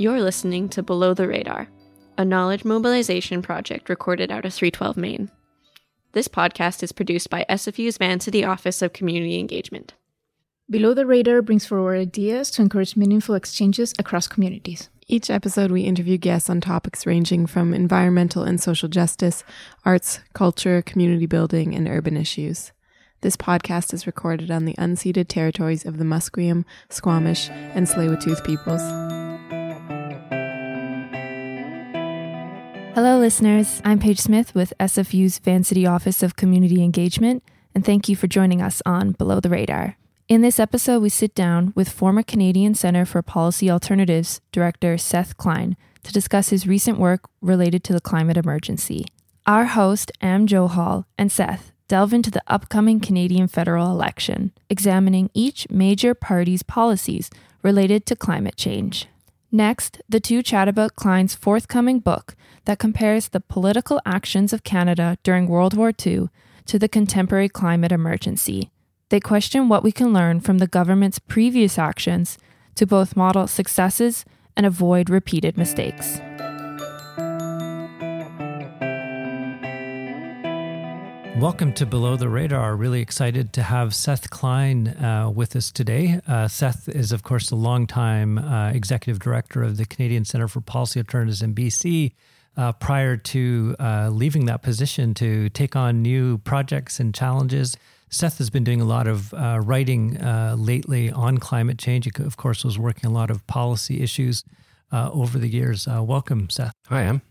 You're listening to Below the Radar, a knowledge mobilization project recorded out of 312 Main. This podcast is produced by SFU's Vancity Office of Community Engagement. Below the Radar brings forward ideas to encourage meaningful exchanges across communities. Each episode, we interview guests on topics ranging from environmental and social justice, arts, culture, community building, and urban issues. This podcast is recorded on the unceded territories of the Musqueam, Squamish, and Tsleil-Waututh peoples. Hello, listeners. I'm Paige Smith with SFU's Vancity Office of Community Engagement, and thank you for joining us on Below the Radar. In this episode, we sit down with former Canadian Centre for Policy Alternatives Director Seth Klein to discuss his recent work related to the climate emergency. Our host, Am Johal, and Seth delve into the upcoming Canadian federal election, examining each major party's policies related to climate change. Next, the two chat about Klein's forthcoming book that compares the political actions of Canada during World War II to the contemporary climate emergency. They question what we can learn from the government's previous actions to both model successes and avoid repeated mistakes. Welcome to Below the Radar. Really excited to have Seth Klein uh, with us today. Uh, Seth is, of course, a longtime uh, executive director of the Canadian Centre for Policy Alternatives in BC. Uh, prior to uh, leaving that position to take on new projects and challenges, Seth has been doing a lot of uh, writing lately on climate change. He, of course, was working a lot of policy issues over the years. welcome, Seth. Hi, I Am.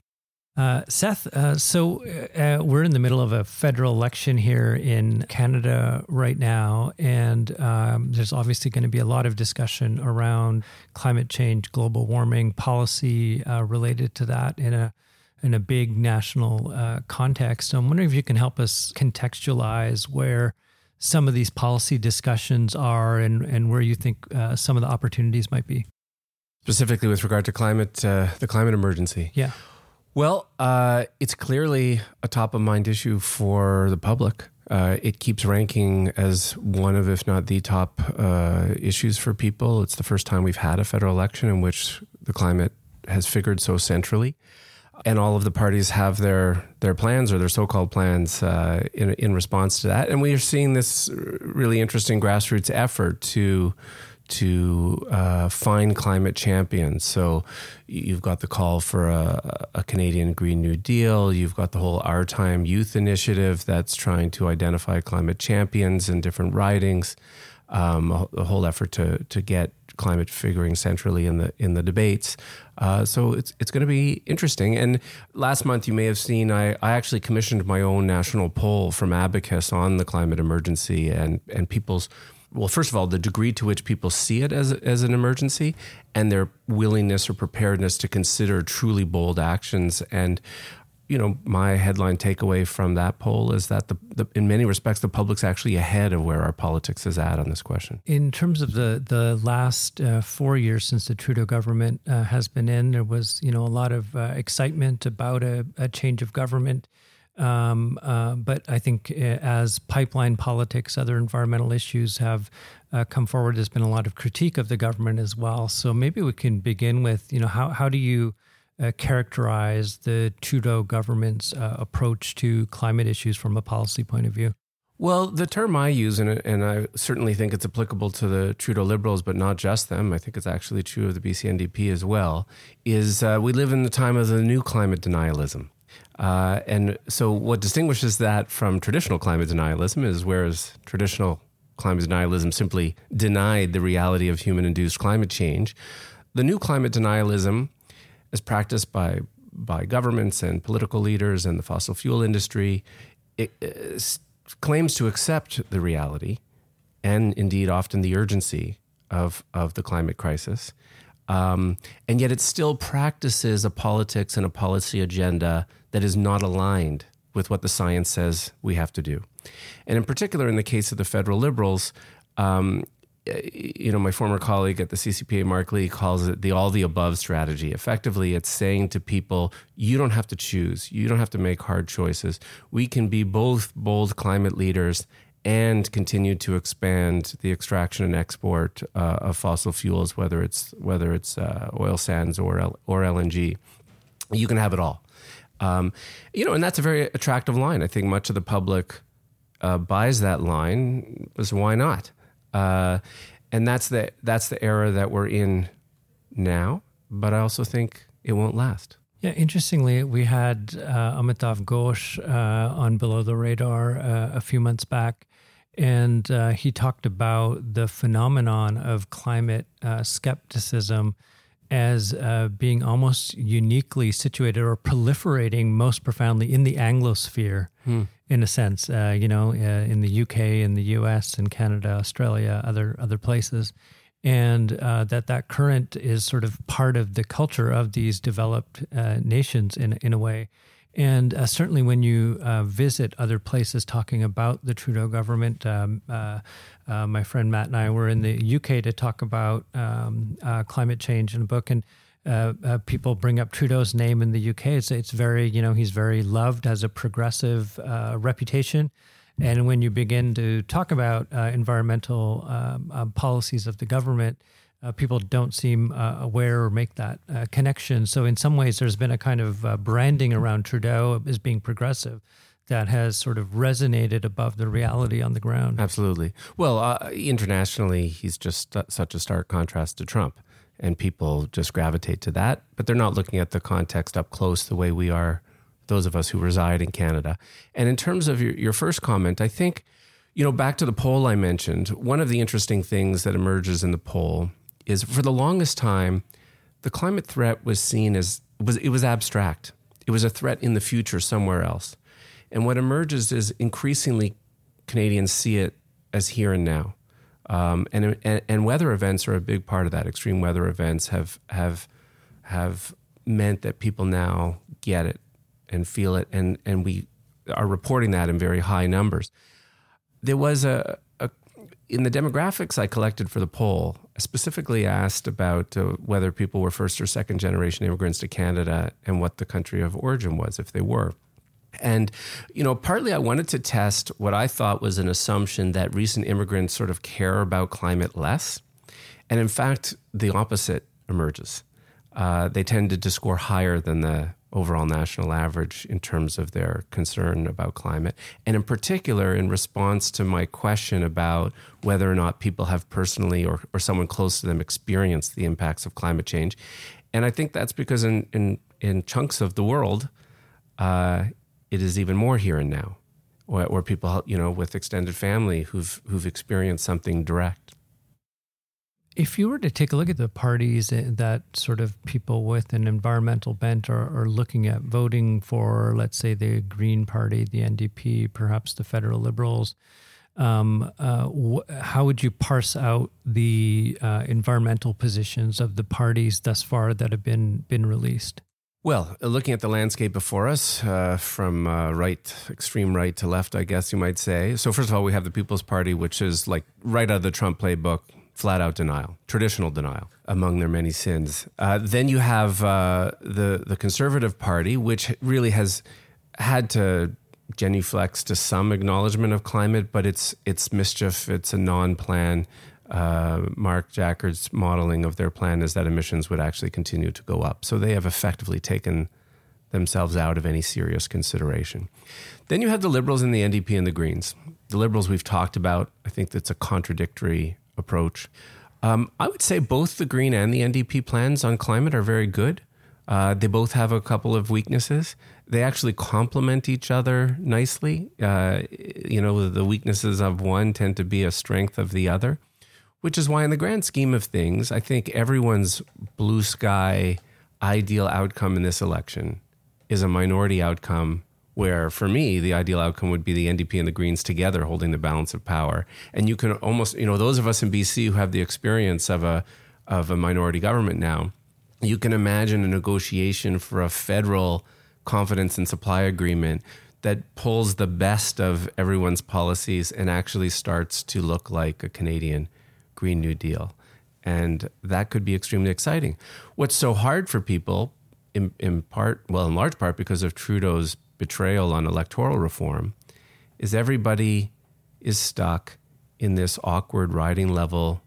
Uh, Seth, uh, so uh, we're in the middle of a federal election here in Canada right now, and um, there's obviously going to be a lot of discussion around climate change, global warming policy uh, related to that in a in a big national uh, context. So I'm wondering if you can help us contextualize where some of these policy discussions are and, and where you think uh, some of the opportunities might be. Specifically with regard to climate, the climate emergency. Yeah. Well, uh, it's clearly a top of mind issue for the public. Uh, it keeps ranking as one of, if not the top uh, issues for people. It's the first time we've had a federal election in which the climate has figured so centrally. And all of the parties have their their plans or their so-called plans uh, in in response to that. And we are seeing this really interesting grassroots effort to to uh, find climate champions. So you've got the call for a, a, Canadian Green New Deal. You've got the whole Our Time Youth Initiative that's trying to identify climate champions in different ridings. Um, a, whole effort to to get climate figuring centrally in the in the debates. Uh, so it's it's going to be interesting. And last month, you may have seen I, I actually commissioned my own national poll from Abacus on the climate emergency and and people's well, first of all, the degree to which people see it as, as an emergency and their willingness or preparedness to consider truly bold actions. And, you know, my headline takeaway from that poll is that the, the, in many respects, the public's actually ahead of where our politics is at on this question. In terms of the the last uh, four years since the Trudeau government uh, has been in, there was you know a lot of uh, excitement about a, a change of government. Um, uh, but I think uh, as pipeline politics, other environmental issues have uh, come forward, there's been a lot of critique of the government as well. So maybe we can begin with, you know, how, how do you uh, characterize the Trudeau government's uh, approach to climate issues from a policy point of view? Well, the term I use, and, and I certainly think it's applicable to the Trudeau Liberals, but not just them, I think it's actually true of the BC NDP as well, is uh, we live in the time of the new climate denialism. Uh, and so, what distinguishes that from traditional climate denialism is whereas traditional climate denialism simply denied the reality of human induced climate change, the new climate denialism, as practiced by, by governments and political leaders and the fossil fuel industry, it, it claims to accept the reality and indeed often the urgency of, of the climate crisis. Um, and yet it still practices a politics and a policy agenda that is not aligned with what the science says we have to do. And in particular, in the case of the federal liberals, um, you know, my former colleague at the CCPA, Marc Lee, calls it the all the above strategy. Effectively, it's saying to people, you don't have to choose, you don't have to make hard choices. We can be both bold climate leaders and continue to expand the extraction and export uh, of fossil fuels, whether it's whether it's uh, oil sands or L- or LNG. You can have it all, um, you know, and that's a very attractive line. I think much of the public uh, buys that line. Because why not? Uh, and that's the that's the era that we're in now. But I also think it won't last. Yeah, interestingly, we had uh, Amitav Ghosh uh, on Below the Radar uh, a few months back, and uh, he talked about the phenomenon of climate uh, skepticism as uh, being almost uniquely situated or proliferating most profoundly in the Anglosphere, hmm. in a sense. you know, in the UK, in the US, in Canada, Australia, other other places and uh, that that current is sort of part of the culture of these developed uh, nations in in a way. And uh, certainly, when you uh, visit other places talking about the Trudeau government, um, uh, uh, my friend Matt and I were in the UK to talk about um, climate change in a book, and people bring up Trudeau's name in the UK. It's it's very you know he's very loved as a progressive reputation. And when you begin to talk about uh, environmental um, uh, policies of the government, uh, people don't seem uh, aware or make that uh, connection. So, in some ways, there's been a kind of uh, branding around Trudeau as being progressive that has sort of resonated above the reality on the ground. Absolutely. Well, internationally, he's just such a stark contrast to Trump, and people just gravitate to that, but they're not looking at the context up close the way we are those of us who reside in Canada. And in terms of your, your first comment, I think, you know, back to the poll I mentioned, one of the interesting things that emerges in the poll is for the longest time, the climate threat was seen as was it was abstract. It was a threat in the future somewhere else. And what emerges is increasingly Canadians see it as here and now. Um, and, and, and weather events are a big part of that. Extreme weather events have have have meant that people now get it and feel it, and and we are reporting that in very high numbers. There was a, a in the demographics I collected for the poll, I specifically asked about uh, whether people were first or second generation immigrants to Canada and what the country of origin was, if they were. And, you know, partly I wanted to test what I thought was an assumption that recent immigrants sort of care about climate less. And in fact, the opposite emerges. Uh, they tended to score higher than the overall national average in terms of their concern about climate. And in particular, in response to my question about whether or not people have personally or, or someone close to them experienced the impacts of climate change. And I think that's because in, in, in chunks of the world, uh, it is even more here and now, where people, you know, with extended family who've, who've experienced something direct. If you were to take a look at the parties that sort of people with an environmental bent are, are looking at voting for, let's say, the Green Party, the NDP, perhaps the Federal Liberals, um, uh, wh- how would you parse out the uh, environmental positions of the parties thus far that have been been released? Well, looking at the landscape before us, uh, from uh, right, extreme right to left, I guess you might say. So, first of all, we have the People's Party, which is like right out of the Trump playbook, flat out denial, traditional denial among their many sins. Uh, then you have uh, the the Conservative Party, which really has had to genuflex to some acknowledgement of climate, but it's it's mischief. It's a non-plan. Uh, Mark Jaccard's modeling of their plan is that emissions would actually continue to go up. So they have effectively taken themselves out of any serious consideration. Then you have the Liberals and the NDP and the Greens. The Liberals we've talked about. I think that's a contradictory approach. Um, I would say both the Green and the NDP plans on climate are very good. Uh, they both have a couple of weaknesses. They actually complement each other nicely. Uh, you know, the weaknesses of one tend to be a strength of the other, which is why, in the grand scheme of things, I think everyone's blue sky ideal outcome in this election is a minority outcome where for me the ideal outcome would be the NDP and the Greens together holding the balance of power. And you can almost, you know, those of us in BC who have the experience of a of a minority government now, you can imagine a negotiation for a federal confidence and supply agreement that pulls the best of everyone's policies and actually starts to look like a Canadian Green New Deal. And that could be extremely exciting. What's so hard for people, in, in part, well, in large part because of Trudeau's betrayal on electoral reform is everybody is stuck in this awkward riding level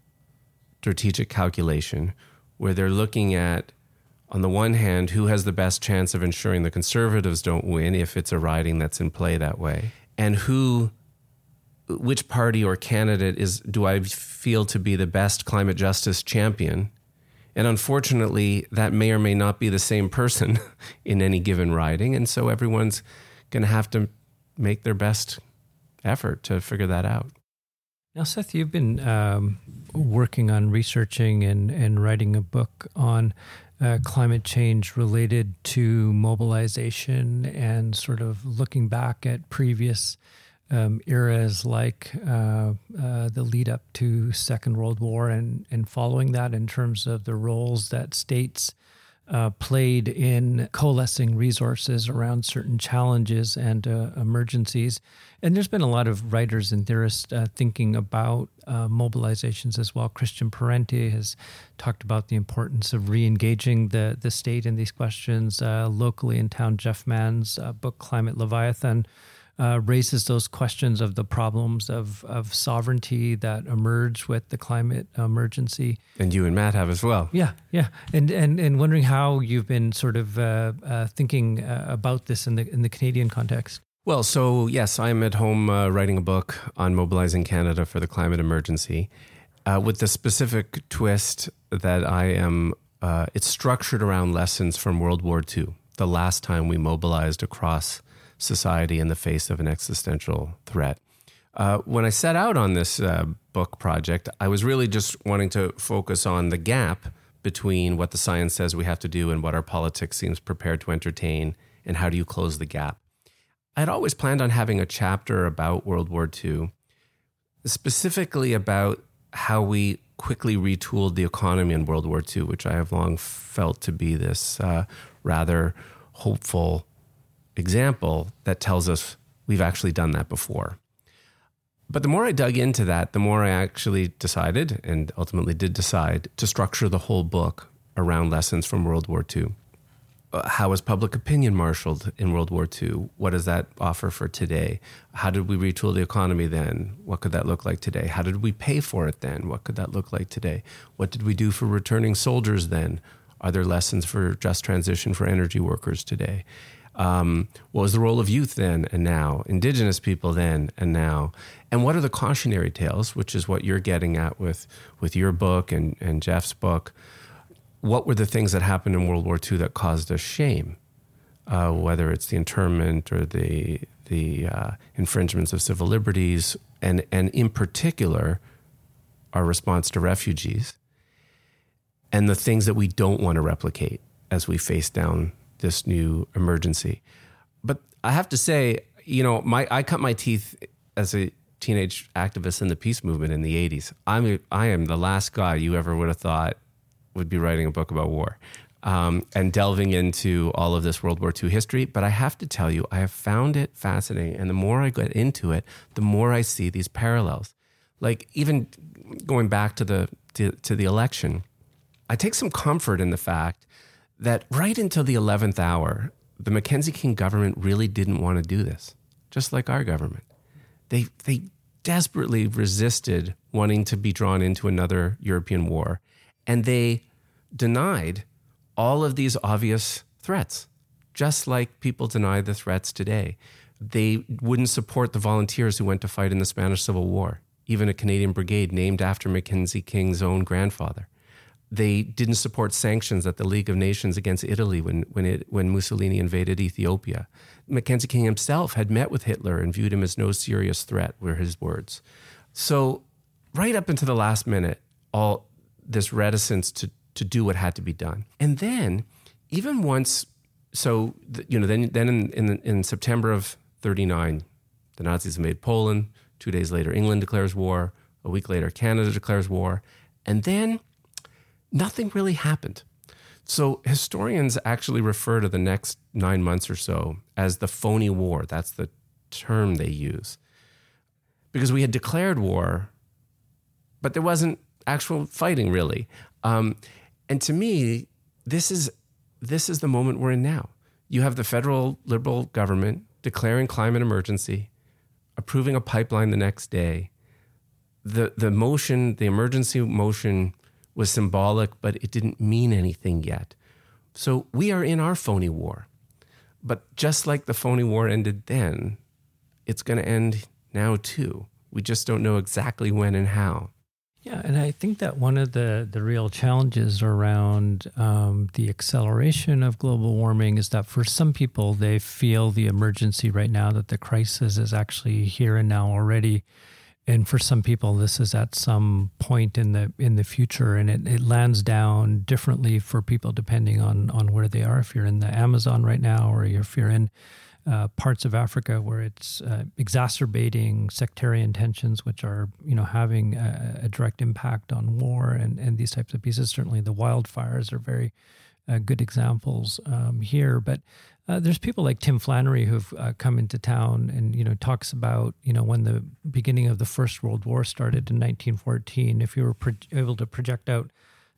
strategic calculation where they're looking at, on the one hand, who has the best chance of ensuring the conservatives don't win if it's a riding that's in play that way, and who, which party or candidate is do I feel to be the best climate justice champion? And unfortunately, that may or may not be the same person in any given riding. And so everyone's going to have to make their best effort to figure that out. Now, Seth, you've been um, working on researching and, and writing a book on uh, climate change related to mobilization and sort of looking back at previous um, eras like uh, uh, the lead up to Second World War and, and following that in terms of the roles that states uh, played in coalescing resources around certain challenges and uh, emergencies. And there's been a lot of writers and theorists uh, thinking about uh, mobilizations as well. Christian Parenti has talked about the importance of re-engaging the, the state in these questions. Locally in town, Geoff Mann's book, Climate Leviathan, uh, raises those questions of the problems of, of sovereignty that emerge with the climate emergency. And you and Matt have as well. Yeah, yeah, and and and wondering how you've been sort of uh, uh, thinking uh, about this in the in the Canadian context. Well, so yes, I'm at home uh, writing a book on mobilizing Canada for the climate emergency, uh, with the specific twist that I am. it's structured around lessons from World War II, the last time we mobilized across society in the face of an existential threat. Uh, when I set out on this uh, book project, I was really just wanting to focus on the gap between what the science says we have to do and what our politics seems prepared to entertain, and how do you close the gap. I'd always planned on having a chapter about World War II, specifically about how we quickly retooled the economy in World War II, which I have long felt to be this uh, rather hopeful example that tells us we've actually done that before. But the more I dug into that, the more I actually decided, and ultimately did decide, to structure the whole book around lessons from World War II. Uh, how was public opinion marshaled in World War II? What does that offer for today? How did we retool the economy then? What could that look like today? How did we pay for it then? What could that look like today? What did we do for returning soldiers then? Are there lessons for just transition for energy workers today? Um, what was the role of youth then and now? Indigenous people then and now? And what are the cautionary tales, which is what you're getting at with, with your book and, and Geoff's book? What were the things that happened in World War II that caused us shame? Uh, whether it's the internment or the, the uh, infringements of civil liberties, and, and in particular, our response to refugees, and the things that we don't want to replicate as we face down this new emergency. But I have to say, you know, my I cut my teeth as a teenage activist in the peace movement in the 80s. I'm I am the last guy you ever would have thought would be writing a book about war. Um, and delving into all of this World War II history. But I have to tell you, I have found it fascinating. And the more I get into it, the more I see these parallels. Like even going back to the to, to the election, I take some comfort in the fact that right until the 11th hour, the Mackenzie King government really didn't want to do this, just like our government. They, they desperately resisted wanting to be drawn into another European war, and they denied all of these obvious threats, just like people deny the threats today. They wouldn't support the volunteers who went to fight in the Spanish Civil War, even a Canadian brigade named after Mackenzie King's own grandfather they didn't support sanctions at the League of Nations against Italy when, when, it, when Mussolini invaded Ethiopia. Mackenzie King himself had met with Hitler and viewed him as no serious threat, were his words. So, right up into the last minute, all this reticence to, to do what had to be done. And then, even once, so, you know, then, then in, in, in September of 39, the Nazis invade Poland. Two days later, England declares war. A week later, Canada declares war. And then nothing really happened. So historians actually refer to the next nine months or so as the phony war. That's the term they use. Because we had declared war, but there wasn't actual fighting really. Um, and to me, this is this is the moment we're in now. You have the federal liberal government declaring climate emergency, approving a pipeline the next day. The, the motion, the emergency motion was symbolic, but it didn't mean anything yet. So we are in our phony war. But just like the phony war ended then, it's going to end now too. We just don't know exactly when and how. Yeah, and I think that one of the, the real challenges around um, the acceleration of global warming is that for some people, they feel the emergency right now, that the crisis is actually here and now already. And for some people, this is at some point in the in the future, and it, it lands down differently for people depending on on where they are. If you're in the Amazon right now, or if you're in uh, parts of Africa where it's uh, exacerbating sectarian tensions, which are you know having a, a, direct impact on war and, and these types of pieces. Certainly, the wildfires are very uh, good examples um, here. But uh, there's people like Tim Flannery who've uh, come into town and you know talks about you know when the beginning of the First World War started in 1914. If you were pro- able to project out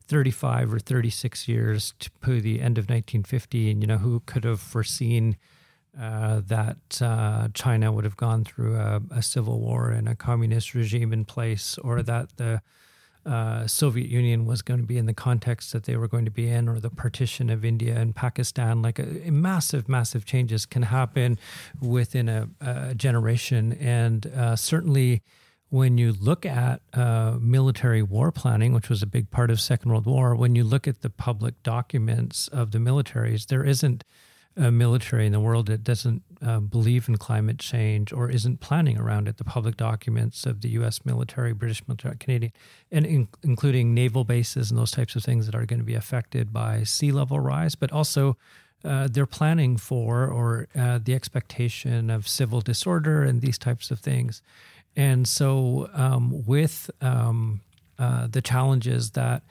35 or 36 years to the end of 1950, and you know who could have foreseen uh, that uh, China would have gone through a, a, civil war and a communist regime in place, or that the uh, Soviet Union was going to be in the context that they were going to be in, or the partition of India and Pakistan. Like a, a massive, massive changes can happen within a, a generation, and uh, certainly when you look at uh, military war planning, which was a big part of Second World War, when you look at the public documents of the militaries, there isn't a military in the world that doesn't uh, believe in climate change or isn't planning around it. The public documents of the U.S. military, British military, Canadian, and in, including naval bases and those types of things that are going to be affected by sea level rise, but also uh, they're planning for or uh, the expectation of civil disorder and these types of things. And so, um, with um, uh, the challenges that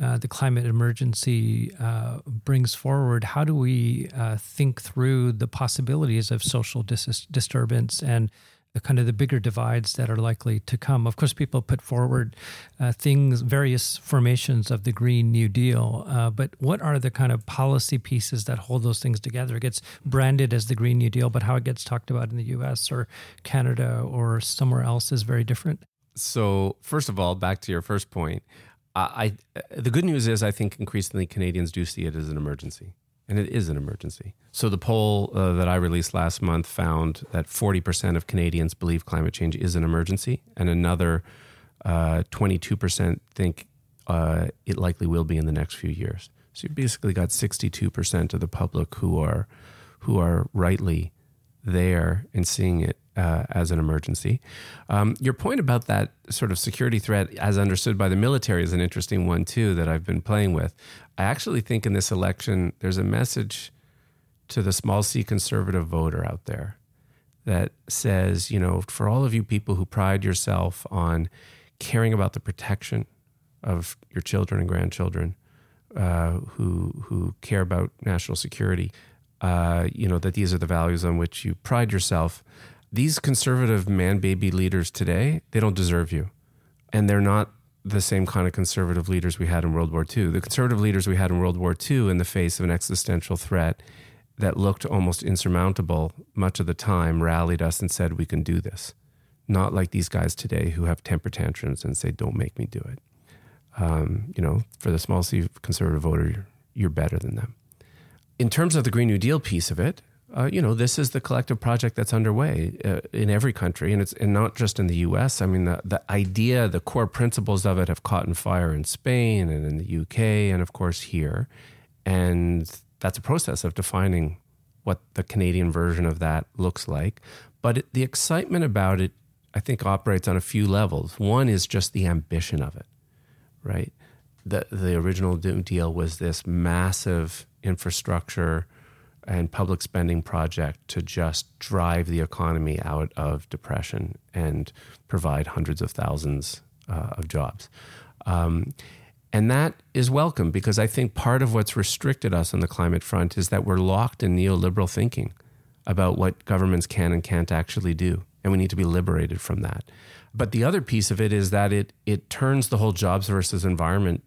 uh, the climate emergency uh, brings forward, how do we uh, think through the possibilities of social dis- disturbance and the kind of the bigger divides that are likely to come? Of course, people put forward uh, things, various formations of the Green New Deal, uh, but what are the kind of policy pieces that hold those things together? It gets branded as the Green New Deal, but how it gets talked about in the U.S. or Canada or somewhere else is very different. So, first of all, back to your first point. I, the good news is I think increasingly Canadians do see it as an emergency, and it is an emergency. So the poll uh, that I released last month found that 40% of Canadians believe climate change is an emergency, and another uh, 22% think uh, it likely will be in the next few years. So you basically got 62% of the public who are who are rightly there and seeing it uh, as an emergency. Um, your point about that sort of security threat, as understood by the military, is an interesting one too that I've been playing with. I actually think in this election, there's a message to the small c conservative voter out there that says, you know, for all of you people who pride yourself on caring about the protection of your children and grandchildren, uh, who who care about national security, uh, you know that these are the values on which you pride yourself these conservative man baby leaders today, they don't deserve you. And they're not the same kind of conservative leaders we had in World War II. The conservative leaders we had in World War II, in the face of an existential threat that looked almost insurmountable much of the time, rallied us and said, We can do this. Not like these guys today who have temper tantrums and say, Don't make me do it. Um, you know, for the small c conservative voter, you're, you're better than them. In terms of the Green New Deal piece of it, uh, you know, this is the collective project that's underway uh, in every country, and it's and not just in the U.S. I mean, the the idea, the core principles of it have caught fire in Spain and in the U.K. and of course here, and that's a process of defining what the Canadian version of that looks like. But it, the excitement about it, I think, operates on a few levels. One is just the ambition of it, right? The the original deal was this massive infrastructure and public spending project to just drive the economy out of depression and provide hundreds of thousands uh, of jobs. Um, and that is welcome because I think part of what's restricted us on the climate front is that we're locked in neoliberal thinking about what governments can and can't actually do. And we need to be liberated from that. But the other piece of it is that it, it turns the whole jobs versus environment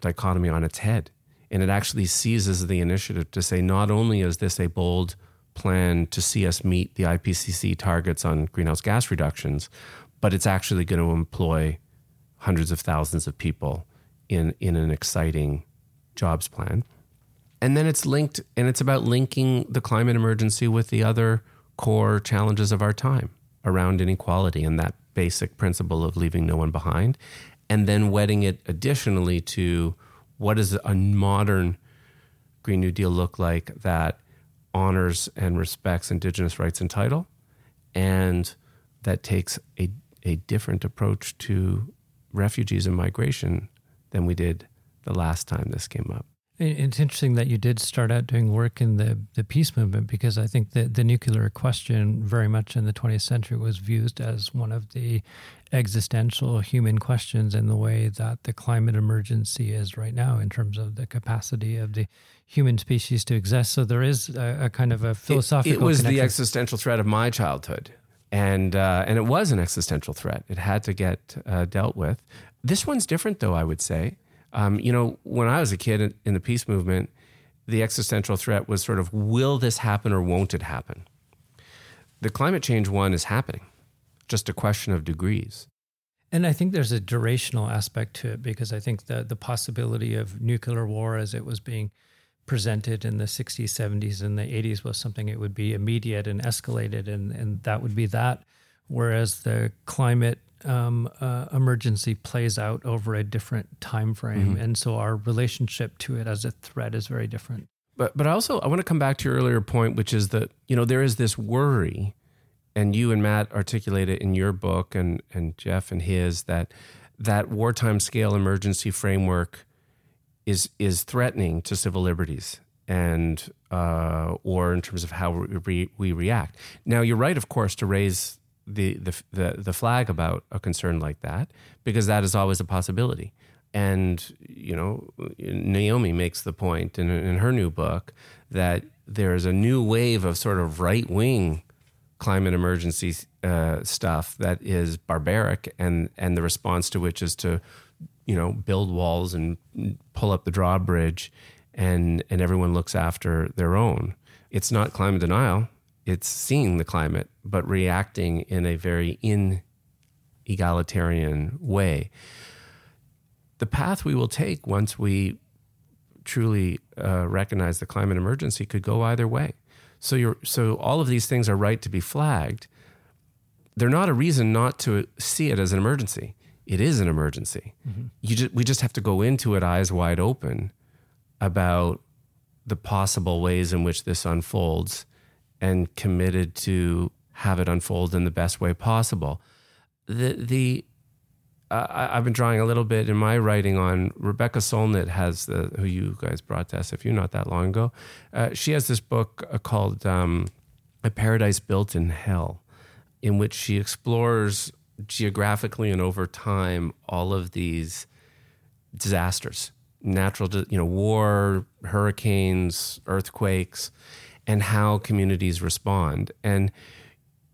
dichotomy on its head and it actually seizes the initiative to say not only is this a bold plan to see us meet the IPCC targets on greenhouse gas reductions, but it's actually going to employ hundreds of thousands of people in, in an exciting jobs plan. And then it's linked, and it's about linking the climate emergency with the other core challenges of our time around inequality and that basic principle of leaving no one behind. And then wedding it additionally to what does a modern Green New Deal look like that honors and respects Indigenous rights and title, and that takes a, a different approach to refugees and migration than we did the last time this came up. It's interesting that you did start out doing work in the, the peace movement because I think that the nuclear question, very much in the 20th century, was viewed as one of the existential human questions in the way that the climate emergency is right now, in terms of the capacity of the human species to exist. So there is a, a kind of a philosophical. It, it was connection. the existential threat of my childhood, and uh, and it was an existential threat. It had to get uh, dealt with. This one's different, though. I would say. Um, you know, when I was a kid in the peace movement, the existential threat was sort of will this happen or won't it happen? The climate change one is happening, just a question of degrees. And I think there's a durational aspect to it because I think the the possibility of nuclear war as it was being presented in the 60s, 70s, and the 80s was something it would be immediate and escalated, and, and that would be that. Whereas the climate um, uh, emergency plays out over a different time frame, mm-hmm. and so our relationship to it as a threat is very different. But but also I want to come back to your earlier point, which is that you know there is this worry, and you and Matt articulate it in your book, and and Geoff and his that that wartime scale emergency framework is is threatening to civil liberties and uh, or in terms of how we, we react. Now you're right, of course, to raise the, the, the, the flag about a concern like that because that is always a possibility. And, you know, Naomi makes the point in, in her new book that there's a new wave of sort of right wing climate emergency uh, stuff that is barbaric, and, and the response to which is to, you know, build walls and pull up the drawbridge, and, and everyone looks after their own. It's not climate denial, it's seeing the climate, but reacting in a very inegalitarian way. The path we will take once we truly uh, recognize the climate emergency could go either way. So you're so all of these things are right to be flagged. They're not a reason not to see it as an emergency. It is an emergency. Mm-hmm. You just, we just have to go into it eyes wide open about the possible ways in which this unfolds and committed to have it unfold in the best way possible. The the uh, I've been drawing a little bit in my writing on Rebecca Solnit has the who you guys brought to SFU not that long ago. Uh, she has this book uh, called um, "A Paradise Built in Hell," in which she explores geographically and over time all of these disasters, natural, you know, war, hurricanes, earthquakes, and how communities respond. And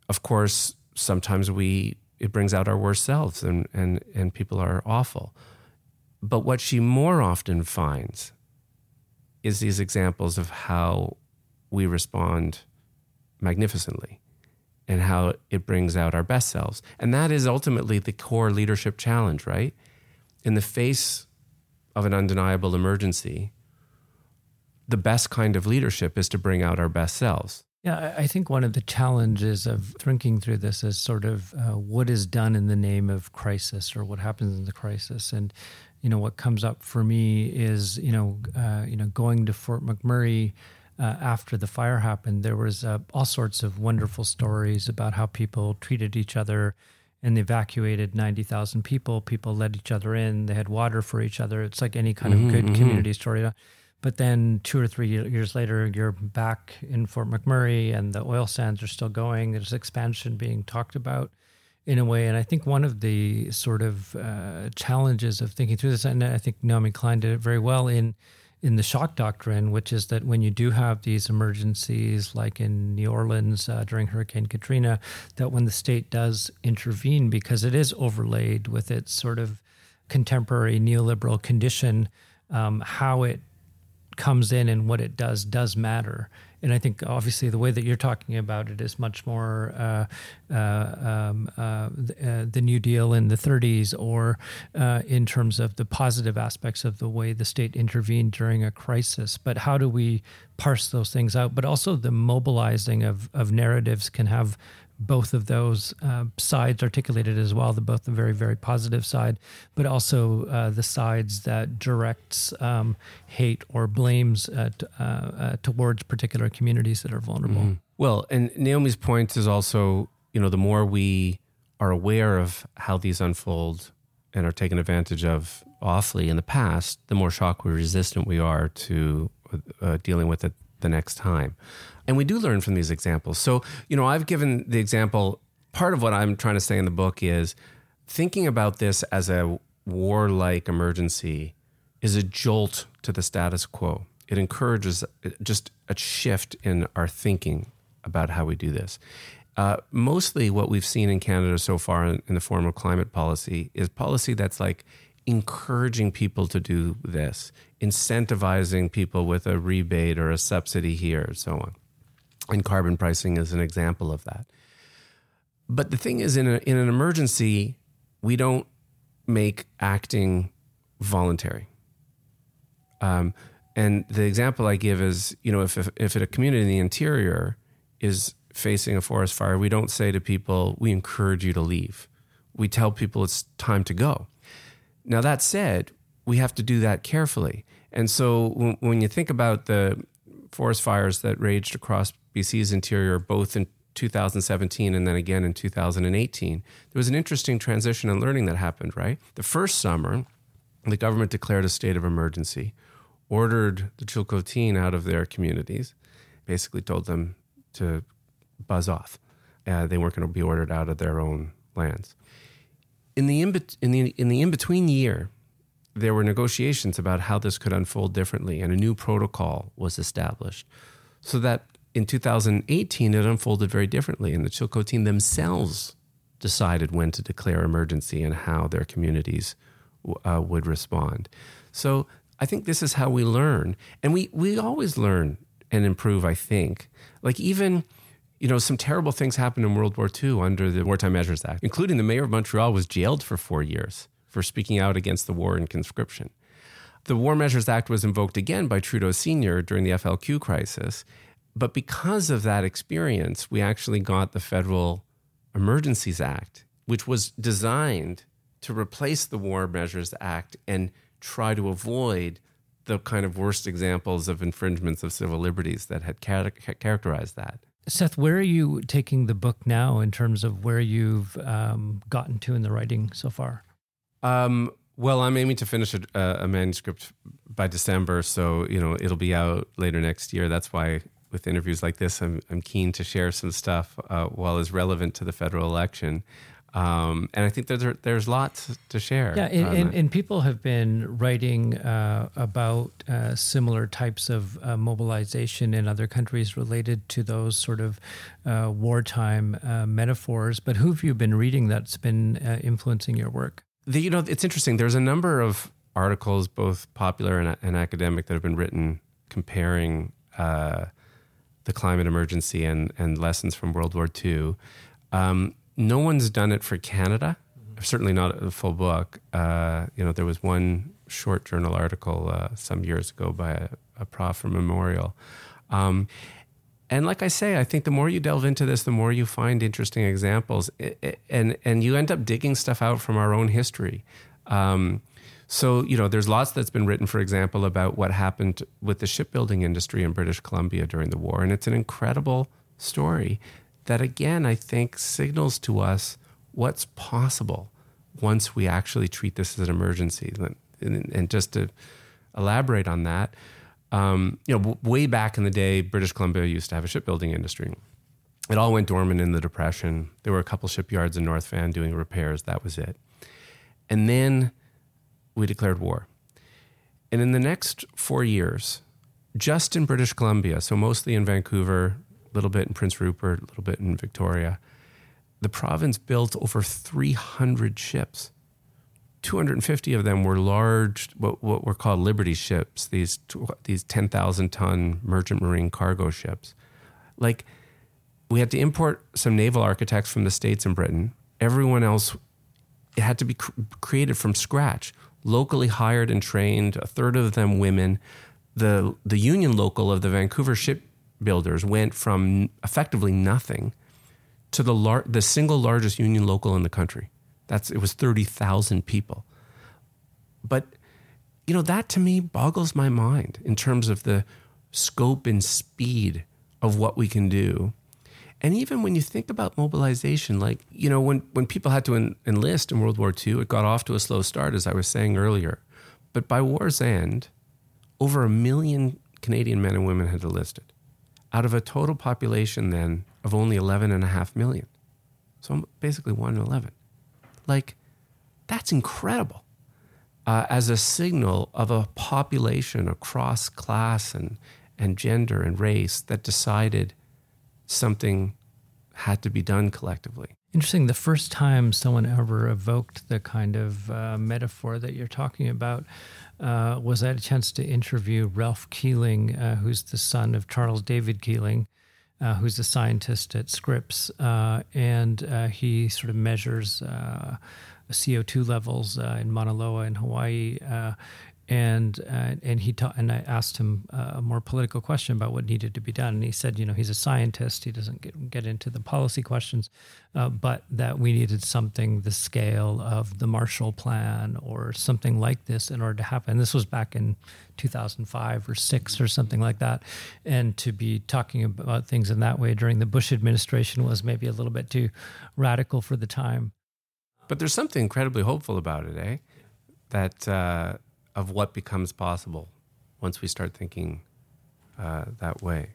of course, sometimes we it brings out our worst selves and, and, and people are awful. But what she more often finds is these examples of how we respond magnificently and how it brings out our best selves. And that is ultimately the core leadership challenge, right? In the face of an undeniable emergency, the best kind of leadership is to bring out our best selves. Yeah, I think one of the challenges of thinking through this is sort of uh, what is done in the name of crisis or what happens in the crisis. And, you know, what comes up for me is, you know, uh, you know, going to Fort McMurray uh, after the fire happened, there was uh, all sorts of wonderful stories about how people treated each other and they evacuated 90,000 people. People let each other in. They had water for each other. It's like any kind mm-hmm, of good mm-hmm. community story. But then two or three years later, you're back in Fort McMurray and the oil sands are still going. There's expansion being talked about in a way. And I think one of the sort of uh, challenges of thinking through this, and I think Naomi Klein did it very well in in the shock doctrine, which is that when you do have these emergencies, like in New Orleans uh, during Hurricane Katrina, that when the state does intervene, because it is overlaid with its sort of contemporary neoliberal condition, um, how it comes in and what it does does matter. And I think obviously the way that you're talking about it is much more uh, uh, um, uh, the, uh, the, New Deal in the 30s, or uh, in terms of the positive aspects of the way the state intervened during a crisis. But how do we parse those things out? But also the mobilizing of, of narratives can have both of those uh, sides articulated as well, the both the very very positive side, but also uh, the sides that directs um, hate or blames uh, uh, uh, towards particular communities that are vulnerable. Mm-hmm. Well, and Naomi's point is also, you know, the more we are aware of how these unfold and are taken advantage of awfully in the past, the more shock resistant we are to uh, dealing with it the next time. And we do learn from these examples. So, you know, I've given the example, part of what I'm trying to say in the book is thinking about this as a warlike emergency is a jolt to the status quo. It encourages just a shift in our thinking about how we do this. Uh, mostly what we've seen in Canada so far in, in the form of climate policy is policy that's like encouraging people to do this, incentivizing people with a rebate or a subsidy here, and so on. And carbon pricing is an example of that. But the thing is, in, a, in an emergency, we don't make acting voluntary. Um, and the example I give is, you know, if, if, if a community in the interior is facing a forest fire, we don't say to people, we encourage you to leave. We tell people it's time to go. Now, that said, we have to do that carefully. And so when, when you think about the forest fires that raged across BC's interior, both in 2017 and then again in 2018, there was an interesting transition and learning that happened, right? The first summer, the government declared a state of emergency, ordered the Chilcotin out of their communities, basically told them to buzz off. Uh, they weren't going to be ordered out of their own lands in the in, in the in the in between year, there were negotiations about how this could unfold differently, and a new protocol was established, so that in 2018 it unfolded very differently, and the Chilcotin themselves decided when to declare emergency and how their communities uh, would respond. So I think this is how we learn, and we we always learn and improve. I think, like even you know, some terrible things happened in World War II under the Wartime Measures Act, including the mayor of Montreal was jailed for four years for speaking out against the war and conscription. The War Measures Act was invoked again by Trudeau Sr. during the FLQ crisis. But because of that experience, we actually got the Federal Emergencies Act, which was designed to replace the War Measures Act and try to avoid the kind of worst examples of infringements of civil liberties that had char- characterized that. Seth, where are you taking the book now in terms of where you've um, gotten to in the writing so far? Um, well, I'm aiming to finish a, a, manuscript by December, so you know it'll be out later next year. That's why, with interviews like this, I'm I'm keen to share some stuff uh, while is relevant to the federal election. Um, and I think there's there's lots to share. Yeah, and, and, and people have been writing uh, about uh, similar types of uh, mobilization in other countries related to those sort of uh, wartime uh, metaphors. But who have you been reading that's been uh, influencing your work? The, you know, it's interesting. There's a number of articles, both popular and, and academic, that have been written comparing the climate emergency and, and lessons from World War II. Um, no one's done it for Canada. Certainly not a full book. Uh, you know, there was one short journal article uh, some years ago by a, a prof from Memorial. Um, and like I say, I think the more you delve into this, the more you find interesting examples, and and you end up digging stuff out from our own history. Um, so you know, there's lots that's been written, for example, about what happened with the shipbuilding industry in British Columbia during the war, and it's an incredible story that again, I think signals to us what's possible once we actually treat this as an emergency. And, and just to elaborate on that, um, you know, way back in the day, British Columbia used to have a shipbuilding industry. It all went dormant in the Depression. There were a couple shipyards in North Van doing repairs. That was it. And then we declared war. And in the next four years, just in British Columbia, so mostly in Vancouver, a little bit in Prince Rupert, a little bit in Victoria. The province built over 300 ships 250 of them were large, what, what were called Liberty ships, these, these 10,000 ton merchant marine cargo ships. Like, we had to import some naval architects from the States and Britain. Everyone else, it had to be cr- created from scratch, locally hired and trained, a third of them women. The, the union local of the Vancouver shipbuilders went from effectively nothing to the, lar- the single largest union local in the country. That's it was 30,000 people. But you know, that to me boggles my mind in terms of the scope and speed of what we can do. And even when you think about mobilization, like, you know, when, when people had to en- enlist in World War II, it got off to a slow start, as I was saying earlier. But by war's end, over a million Canadian men and women had enlisted out of a total population then of only 11.5 million. So basically 1 in 11. Like, that's incredible uh, as a signal of a population across class and, and gender and race that decided something had to be done collectively. Interesting. The first time someone ever evoked the kind of uh, metaphor that you're talking about uh, was I had a chance to interview Ralph Keeling, uh, who's the son of Charles David Keeling, uh, who's a scientist at Scripps, uh, and uh, he sort of measures uh, CO2 levels uh, in Mauna Loa in Hawaii. Uh, and and he ta- and I asked him a more political question about what needed to be done, and he said, you know, he's a scientist; he doesn't get get into the policy questions, but that we needed something the scale of the Marshall Plan or something like this in order to happen. This was back in 2005 or six or something like that. And to be talking about things in that way during the Bush administration was maybe a little bit too radical for the time. But there's something incredibly hopeful about it, eh? That uh, of what becomes possible once we start thinking uh, that way.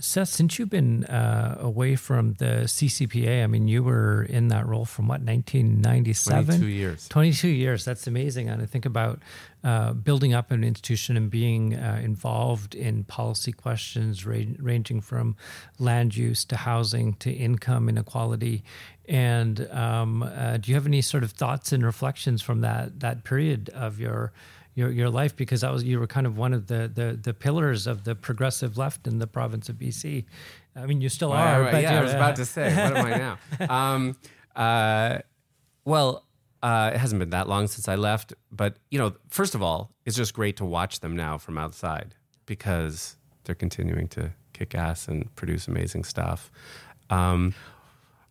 Seth, since you've been uh, away from the CCPA, I mean, you were in that role from what, 1997? 22 years. 22 years. That's amazing. And I think about uh, building up an institution and being uh, involved in policy questions ra- ranging from land use to housing to income inequality. And um, uh, do you have any sort of thoughts and reflections from that that period of your your your life because that was you were kind of one of the the, the pillars of the progressive left in the province of BC. I mean, you still are. right, but yeah, I was uh, about to say, what am I now? Um, uh, well, uh, it hasn't been that long since I left, but you know, first of all, it's just great to watch them now from outside because they're continuing to kick ass and produce amazing stuff. Um,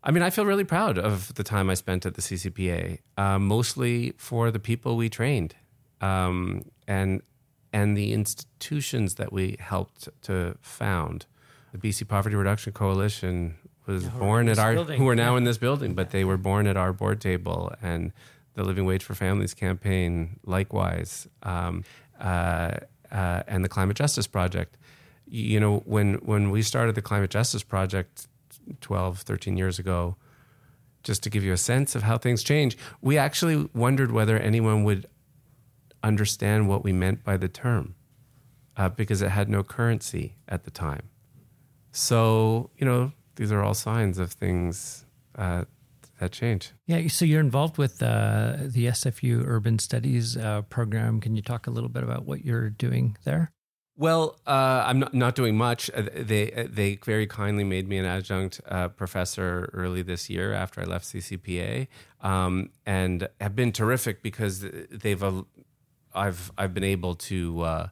I mean, I feel really proud of the time I spent at the CCPA, uh, mostly for the people we trained um, and and the institutions that we helped to found. The BC Poverty Reduction Coalition was in born at our building, who are now yeah. in this building, but they were born at our board table, and the Living Wage for Families campaign likewise, um, uh, uh, and the Climate Justice Project. You know, when when we started the Climate Justice Project 12, 13 years ago, just to give you a sense of how things change, we actually wondered whether anyone would understand what we meant by the term uh, because it had no currency at the time. So, you know, these are all signs of things uh, that change. Yeah, so you're involved with uh, the SFU Urban Studies uh, program. Can you talk a little bit about what you're doing there? Well, uh, I'm not, not doing much. Uh, They they very kindly made me an adjunct uh, professor early this year after I left CCPA, um, and have been terrific because they've I've I've been able to uh,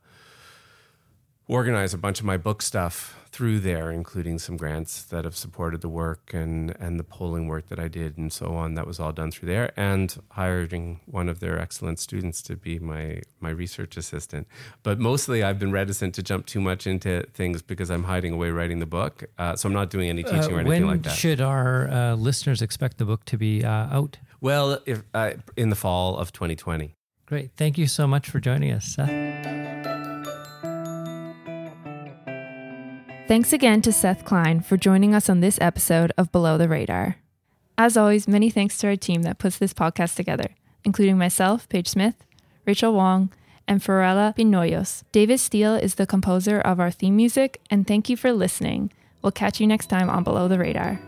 organize a bunch of my book stuff through there, including some grants that have supported the work and and the polling work that I did and so on. That was all done through there, and hiring one of their excellent students to be my my research assistant. But mostly, I've been reticent to jump too much into things because I'm hiding away writing the book, uh, so I'm not doing any teaching or Uh, anything like that. When should our uh, listeners expect the book to be uh, out? well, if uh, in the fall of 2020. Great. Thank you so much for joining us, Seth. Thanks again to Seth Klein for joining us on this episode of Below the Radar. As always, many thanks to our team that puts this podcast together, including myself, Paige Smith, Rachel Wong, and Farella Binoyos. David Steele is the composer of our theme music, and thank you for listening. We'll catch you next time on Below the Radar.